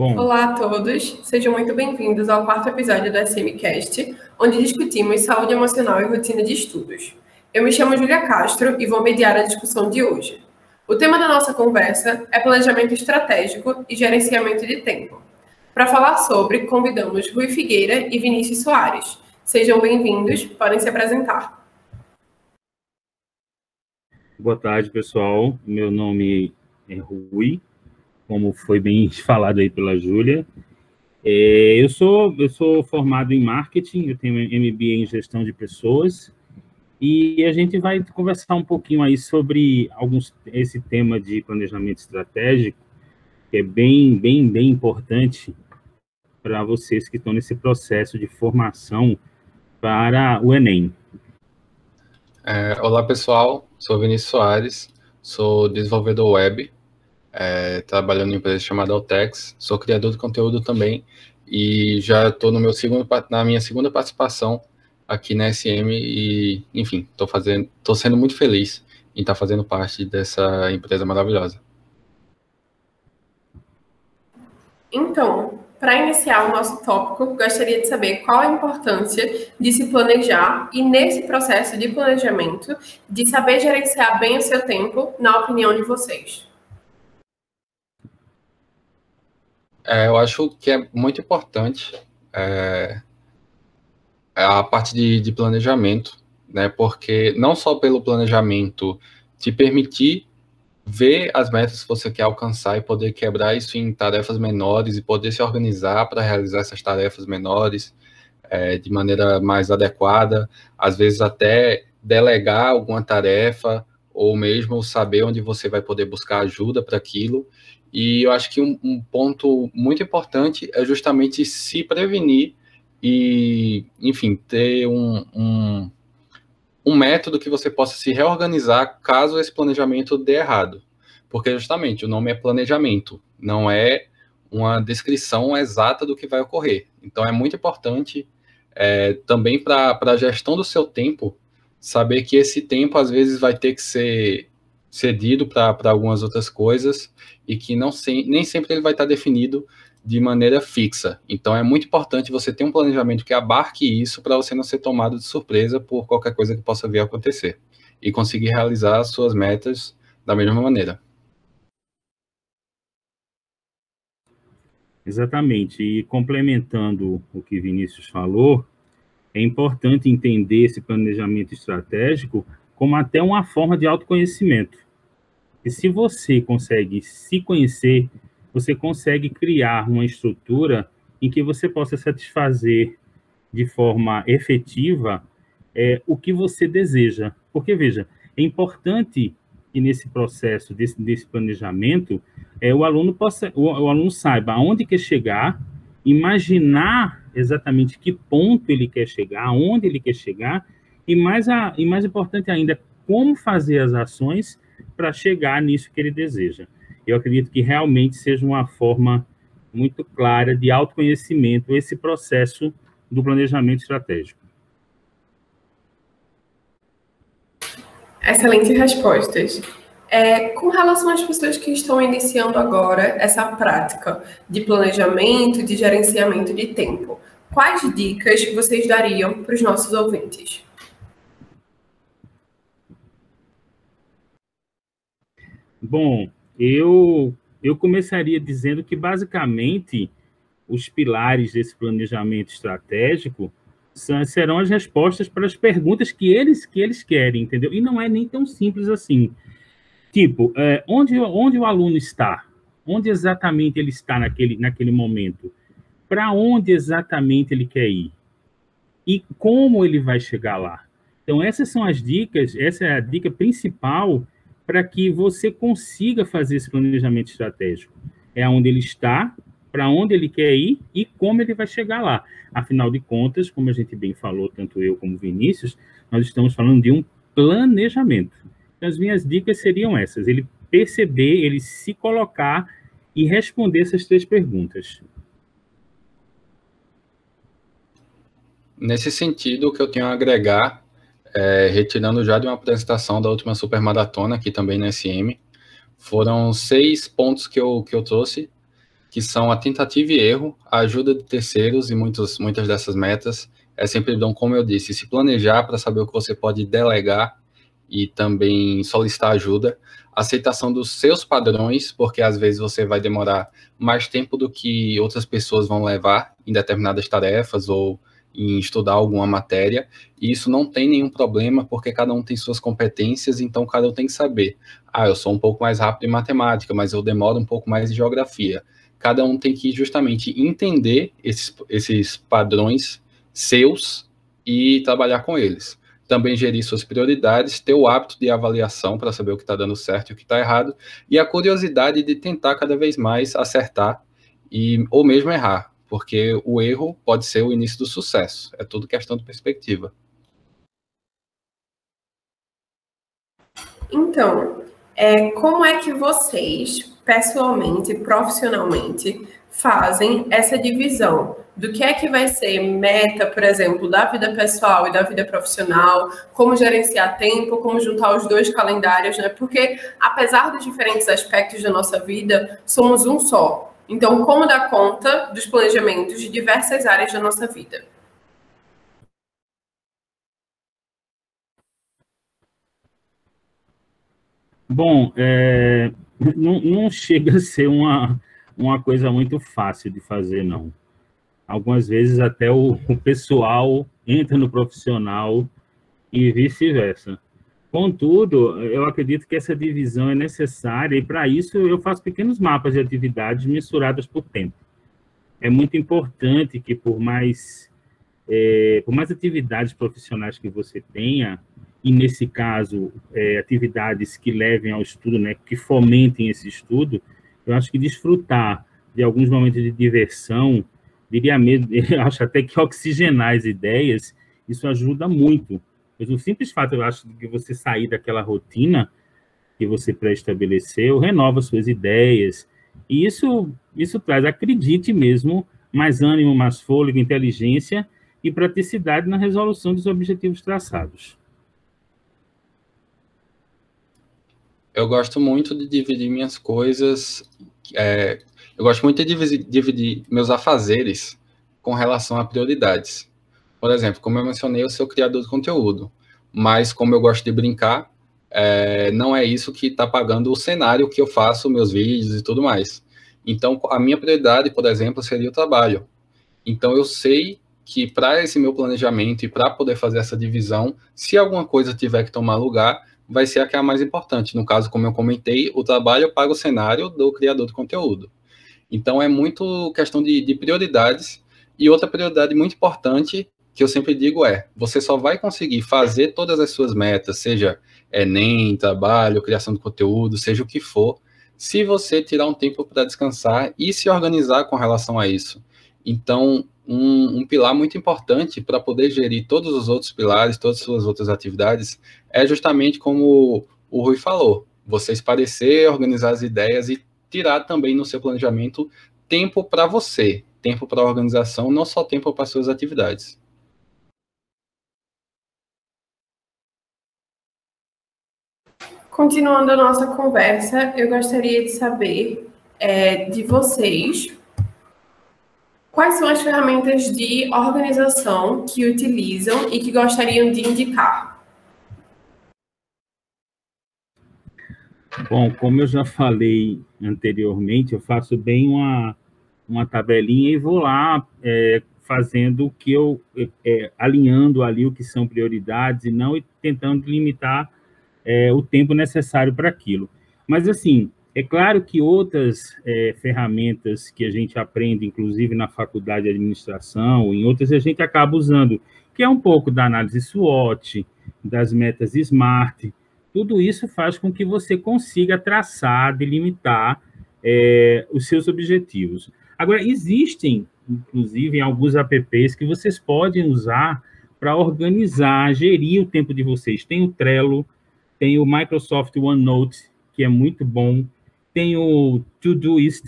Bom. Olá a todos, sejam muito bem-vindos ao quarto episódio do SMCast, onde discutimos saúde emocional e rotina de estudos. Eu me chamo Julia Castro e vou mediar a discussão de hoje. O tema da nossa conversa é planejamento estratégico e gerenciamento de tempo. Para falar sobre, convidamos Rui Figueira e Vinícius Soares. Sejam bem-vindos, podem se apresentar. Boa tarde, pessoal. Meu nome é Rui, como foi bem falado aí pela Júlia. É, eu, sou, eu sou formado em marketing, eu tenho MBA em gestão de pessoas, e a gente vai conversar um pouquinho aí sobre alguns, esse tema de planejamento estratégico, que é bem, bem, bem importante para vocês que estão nesse processo de formação para o Enem. É, olá, pessoal. Sou Vinícius Soares, sou desenvolvedor web é, trabalhando em uma empresa chamada Altex, sou criador de conteúdo também e já estou no meu segundo na minha segunda participação aqui na SM e enfim estou fazendo estou sendo muito feliz em estar tá fazendo parte dessa empresa maravilhosa. Então, para iniciar o nosso tópico, gostaria de saber qual a importância de se planejar e, nesse processo de planejamento, de saber gerenciar bem o seu tempo, na opinião de vocês. É, eu acho que é muito importante é, a parte de, de, planejamento, né? Porque não só pelo planejamento te permitir ver as metas que você quer alcançar e poder quebrar isso em tarefas menores e poder se organizar para realizar essas tarefas menores é, de maneira mais adequada, às vezes até delegar alguma tarefa ou mesmo saber onde você vai poder buscar ajuda para aquilo e eu acho que um, um, ponto muito importante é justamente se prevenir e, enfim, ter um, um, um, método que você possa se reorganizar caso esse planejamento dê errado. Porque, justamente, o nome é planejamento, não é uma descrição exata do que vai ocorrer. Então, é muito importante é, também para a gestão do seu tempo, saber que esse tempo, às vezes, vai ter que ser cedido para algumas outras coisas e que não se, nem sempre ele vai estar definido de maneira fixa. Então é muito importante você ter um planejamento que abarque isso para você não ser tomado de surpresa por qualquer coisa que possa vir a acontecer e conseguir realizar as suas metas da mesma maneira. Exatamente. E complementando o que Vinícius falou, é importante entender esse planejamento estratégico como até uma forma de autoconhecimento. E se você consegue se conhecer, você consegue criar uma estrutura em que você possa satisfazer de forma efetiva é, o que você deseja. Porque, veja, é importante que nesse processo desse, desse planejamento é, o aluno possa o, o, aluno saiba aonde quer chegar imaginar exatamente que ponto ele quer chegar aonde ele quer chegar e mais, a, e mais importante ainda, como fazer as ações para chegar nisso que ele deseja. Eu acredito que realmente seja uma forma muito clara de autoconhecimento esse processo do planejamento estratégico. Excelentes respostas. É, com relação às pessoas que estão iniciando agora essa prática de planejamento, de gerenciamento de tempo, quais dicas vocês dariam para os nossos ouvintes? Bom, eu, eu começaria dizendo que, basicamente, os pilares desse planejamento estratégico são, serão as respostas para as perguntas que eles, que eles querem, entendeu? E não é nem tão simples assim. Tipo, é, onde, onde o aluno está? Onde exatamente ele está naquele, naquele momento? Para onde exatamente ele quer ir? E como ele vai chegar lá? Então, essas são as dicas, essa é a dica principal para que você consiga fazer esse planejamento estratégico. É onde ele está, para onde ele quer ir e como ele vai chegar lá. Afinal de contas, como a gente bem falou, tanto eu como Vinícius, nós estamos falando de um planejamento. Então, as minhas dicas seriam essas: ele perceber, ele se colocar e responder essas três perguntas. Nesse sentido, o que eu tenho a agregar é, retirando já de uma apresentação da última super maratona, aqui também na SM. Foram seis pontos que eu, que eu trouxe. que são a tentativa e erro, a ajuda de terceiros e muitos, muitas dessas metas é sempre bom, como eu disse, se planejar para saber o que você pode delegar e também solicitar ajuda, aceitação dos seus padrões, porque às vezes você vai demorar mais tempo do que outras pessoas vão levar em determinadas tarefas ou em estudar alguma matéria, e isso não tem nenhum problema, porque cada um tem suas competências, então cada um tem que saber. Ah, eu sou um pouco mais rápido em matemática, mas eu demoro um pouco mais em geografia cada um tem que justamente entender esses, esses padrões seus e trabalhar com eles. Também gerir suas prioridades, ter o hábito de avaliação para saber o que está dando certo e o que está errado, e a curiosidade de tentar cada vez mais acertar e ou mesmo errar, porque o erro pode ser o início do sucesso. É tudo questão de perspectiva. Então, é, como é que vocês pessoalmente, profissionalmente, fazem essa divisão do que é que vai ser meta, por exemplo, da vida pessoal e da vida profissional, como gerenciar tempo, como juntar os dois calendários, né? Porque apesar dos diferentes aspectos da nossa vida, somos um só. Então, como dar conta dos planejamentos de diversas áreas da nossa vida? Bom, é, não, não chega a ser uma, uma coisa muito fácil de fazer, não. Algumas vezes até o, o pessoal entra no profissional e vice-versa. Contudo, eu acredito que essa divisão é necessária e, para isso, eu faço pequenos mapas de atividades mensuradas por tempo. É muito importante que, por mais, é, por mais atividades profissionais que você tenha, e nesse caso, é, atividades que levem ao estudo, né, que fomentem esse estudo, eu acho que desfrutar de alguns momentos de diversão, diria mesmo, eu acho até que oxigenar as ideias, isso ajuda muito. Mas o simples fato, eu acho, de você sair daquela rotina que você pré-estabeleceu, renova suas ideias, e isso, isso traz, acredite mesmo, mais ânimo, mais fôlego, inteligência e praticidade na resolução dos objetivos traçados. eu gosto muito de dividir minhas coisas. É, eu gosto muito de dividir, dividir, meus afazeres com relação a prioridades. Por exemplo, como eu mencionei, eu sou criador de conteúdo, mas como eu gosto de brincar, é, não é isso que está pagando o cenário que eu faço meus vídeos e tudo mais. Então, a minha prioridade, por exemplo, seria o trabalho. Então, eu sei que para esse meu planejamento e para poder fazer essa divisão, se alguma coisa tiver que tomar lugar, vai ser a que é a mais importante. No caso, como eu comentei, o trabalho paga o cenário do criador de conteúdo. Então, é muito questão de, de prioridades. E outra prioridade muito importante que eu sempre digo é: você só vai conseguir fazer todas as suas metas, seja Enem, trabalho, criação de conteúdo, seja o que for, se você tirar um tempo para descansar e se organizar com relação a isso. Então, um, um pilar muito importante para poder gerir todos os outros pilares, todas as suas outras atividades, é justamente como o Rui falou, você esparecer, organizar as ideias e tirar também no seu planejamento tempo para você, tempo para a organização, não só tempo para suas atividades. Continuando a nossa conversa, eu gostaria de saber é, de vocês Quais são as ferramentas de organização que utilizam e que gostariam de indicar? Bom, como eu já falei anteriormente, eu faço bem uma, uma tabelinha e vou lá é, fazendo o que eu, é, alinhando ali o que são prioridades e não e tentando limitar é, o tempo necessário para aquilo. Mas, assim, é claro que outras é, ferramentas que a gente aprende, inclusive na faculdade de administração, em outras a gente acaba usando, que é um pouco da análise SWOT, das metas SMART. Tudo isso faz com que você consiga traçar, delimitar é, os seus objetivos. Agora, existem, inclusive, alguns apps que vocês podem usar para organizar, gerir o tempo de vocês. Tem o Trello, tem o Microsoft OneNote, que é muito bom tem o Todoist,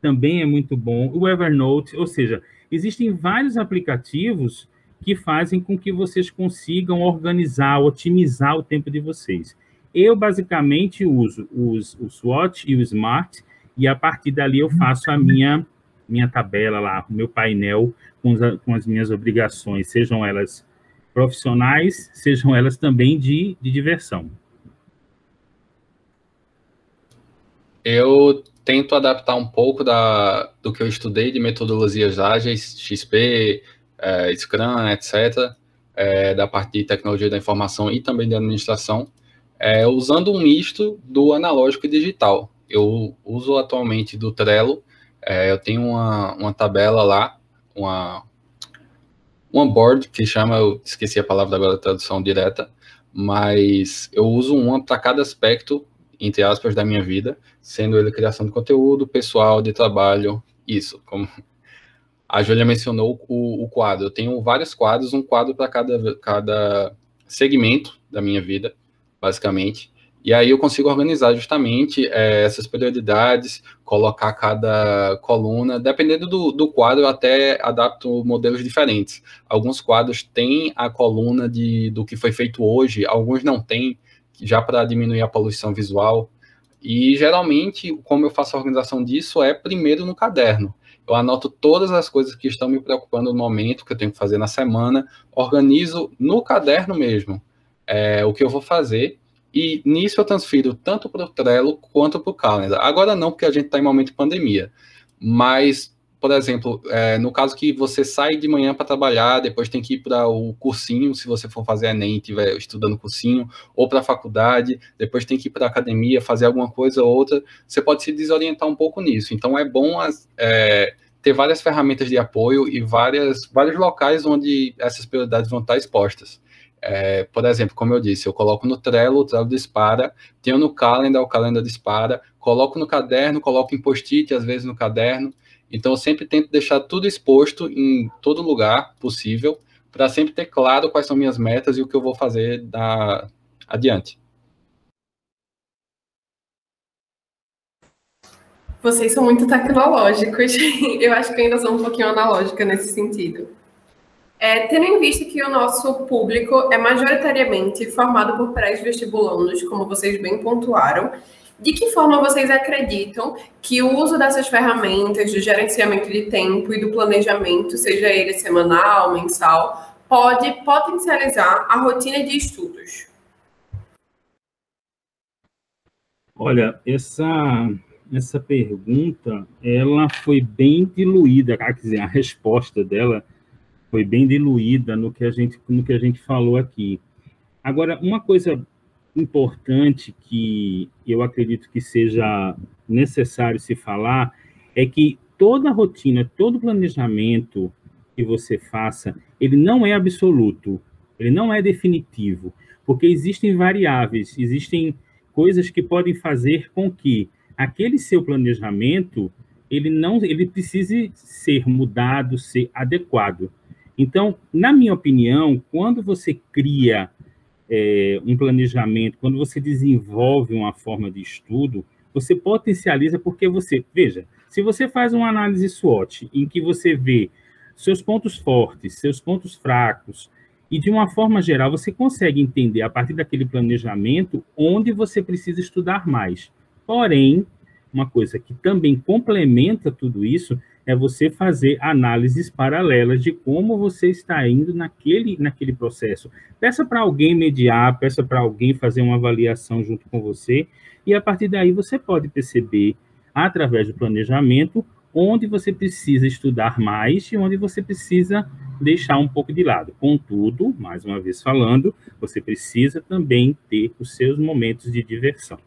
também é muito bom, o Evernote, ou seja, existem vários aplicativos que fazem com que vocês consigam organizar, otimizar o tempo de vocês. Eu, basicamente, uso os, o SWOT e o SMART e a partir dali eu faço a minha minha tabela lá, o meu painel com, com as minhas obrigações, sejam elas profissionais, sejam elas também de, de diversão. Eu tento adaptar um pouco da, do que eu estudei de metodologias ágeis, XP, é, Scrum, etc., é, da parte de tecnologia da informação e também de administração, é, usando um misto do analógico e digital. Eu uso atualmente do Trello, é, eu tenho uma, uma tabela lá, uma, uma board que chama, eu esqueci a palavra agora, a tradução direta, mas eu uso uma para cada aspecto, entre aspas, da minha vida, sendo ele criação de conteúdo, pessoal, de trabalho, isso, como a Júlia mencionou o, o, quadro. Eu tenho vários quadros, um quadro para cada, cada segmento da minha vida, basicamente. E aí eu consigo organizar justamente é, essas prioridades, colocar cada coluna, dependendo do, do quadro, eu até adapto modelos diferentes. Alguns quadros têm a coluna de, do que foi feito hoje, alguns não têm, já para diminuir a poluição visual. E geralmente, como eu faço a organização disso, é primeiro no caderno. Eu anoto todas as coisas que estão me preocupando no momento, que eu tenho que fazer na semana, organizo no caderno mesmo é, o que eu vou fazer e nisso eu transfiro tanto para o Trello quanto para o Calendar. Agora não, porque a gente está em momento de pandemia. Mas, por exemplo, é, no caso que você sai de manhã para trabalhar, depois tem que ir para o cursinho, se você for fazer Enem e estiver estudando cursinho, ou para a faculdade, depois tem que ir para a academia, fazer alguma coisa ou outra, você pode se desorientar um pouco nisso. Então é bom as, é, ter várias ferramentas de apoio e várias, vários locais onde essas prioridades vão estar expostas. É, por exemplo, como eu disse, eu coloco no Trello, o Trello dispara, tenho no Calendar, o Calendar dispara, coloco no caderno, coloco em post-it, às vezes no caderno. Então, eu sempre tento deixar tudo exposto em todo lugar possível, para sempre ter claro quais são minhas metas e o que eu vou fazer da... adiante. Vocês são muito tecnológicos. Eu acho que ainda sou um pouquinho analógica nesse sentido. É, tendo em vista que o nosso público é majoritariamente formado por pré-vestibulandos, como vocês bem pontuaram, de que forma vocês acreditam que o uso dessas ferramentas do gerenciamento de tempo e do planejamento, seja ele semanal, mensal, pode potencializar a rotina de estudos? Olha, essa essa pergunta, ela foi bem diluída, quer dizer, a resposta dela foi bem diluída no que a gente no que a gente falou aqui. Agora, uma coisa importante que eu acredito que seja necessário se falar é que toda rotina, todo planejamento que você faça, ele não é absoluto, ele não é definitivo, porque existem variáveis, existem coisas que podem fazer com que aquele seu planejamento ele não ele precise ser mudado, ser adequado. Então, na minha opinião, quando você cria é, um planejamento, quando você desenvolve uma forma de estudo, você potencializa porque você, veja, se você faz uma análise SWOT em que você vê seus pontos fortes, seus pontos fracos, e de uma forma geral você consegue entender a partir daquele planejamento onde você precisa estudar mais. Porém, uma coisa que também complementa tudo isso é você fazer análises paralelas de como você está indo naquele, naquele processo. Peça para alguém mediar, peça para alguém fazer uma avaliação junto com você, e a partir daí você pode perceber, através do planejamento, onde você precisa estudar mais e onde você precisa deixar um pouco de lado. Contudo, mais uma vez falando, você precisa também ter os seus momentos de diversão.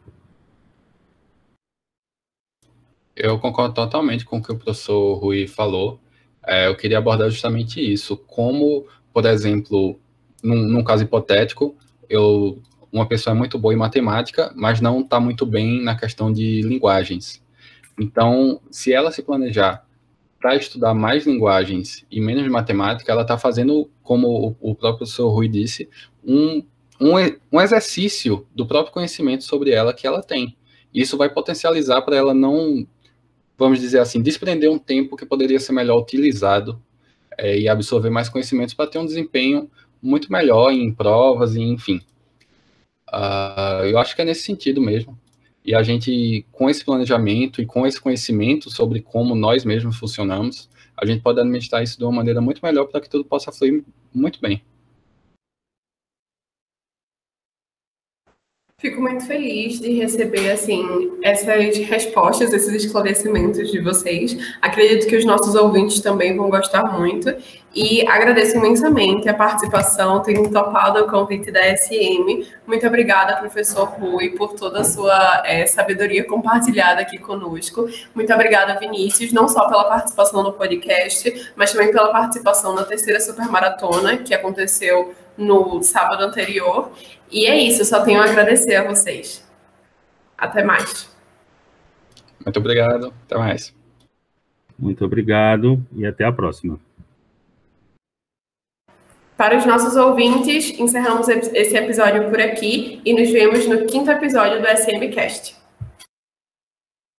Eu concordo totalmente com o que o professor Rui falou. É, eu queria abordar justamente isso. Como, por exemplo, num, num, caso hipotético, eu, uma pessoa é muito boa em matemática, mas não está muito bem na questão de linguagens. Então, se ela se planejar para estudar mais linguagens e menos matemática, ela está fazendo, como o, o próprio professor Rui disse, um, um, um exercício do próprio conhecimento sobre ela que ela tem. Isso vai potencializar para ela não vamos dizer assim, desprender um tempo que poderia ser melhor utilizado é, e absorver mais conhecimentos para ter um desempenho muito melhor em provas e enfim. Uh, eu acho que é nesse sentido mesmo. E a gente, com esse planejamento e com esse conhecimento sobre como nós mesmos funcionamos, a gente pode administrar isso de uma maneira muito melhor para que tudo possa fluir muito bem. Fico muito feliz de receber assim essas respostas, esses esclarecimentos de vocês. Acredito que os nossos ouvintes também vão gostar muito e agradeço imensamente a participação, terem topado o convite da SM. Muito obrigada, professor Rui, por toda a sua é, sabedoria compartilhada aqui conosco. Muito obrigada, Vinícius, não só pela participação no podcast, mas também pela participação na terceira supermaratona que aconteceu no sábado anterior. E é isso, só tenho a agradecer a vocês. Até mais. Muito obrigado, até mais. Muito obrigado e até a próxima. Para os nossos ouvintes, encerramos esse episódio por aqui e nos vemos no quinto episódio do SMCast.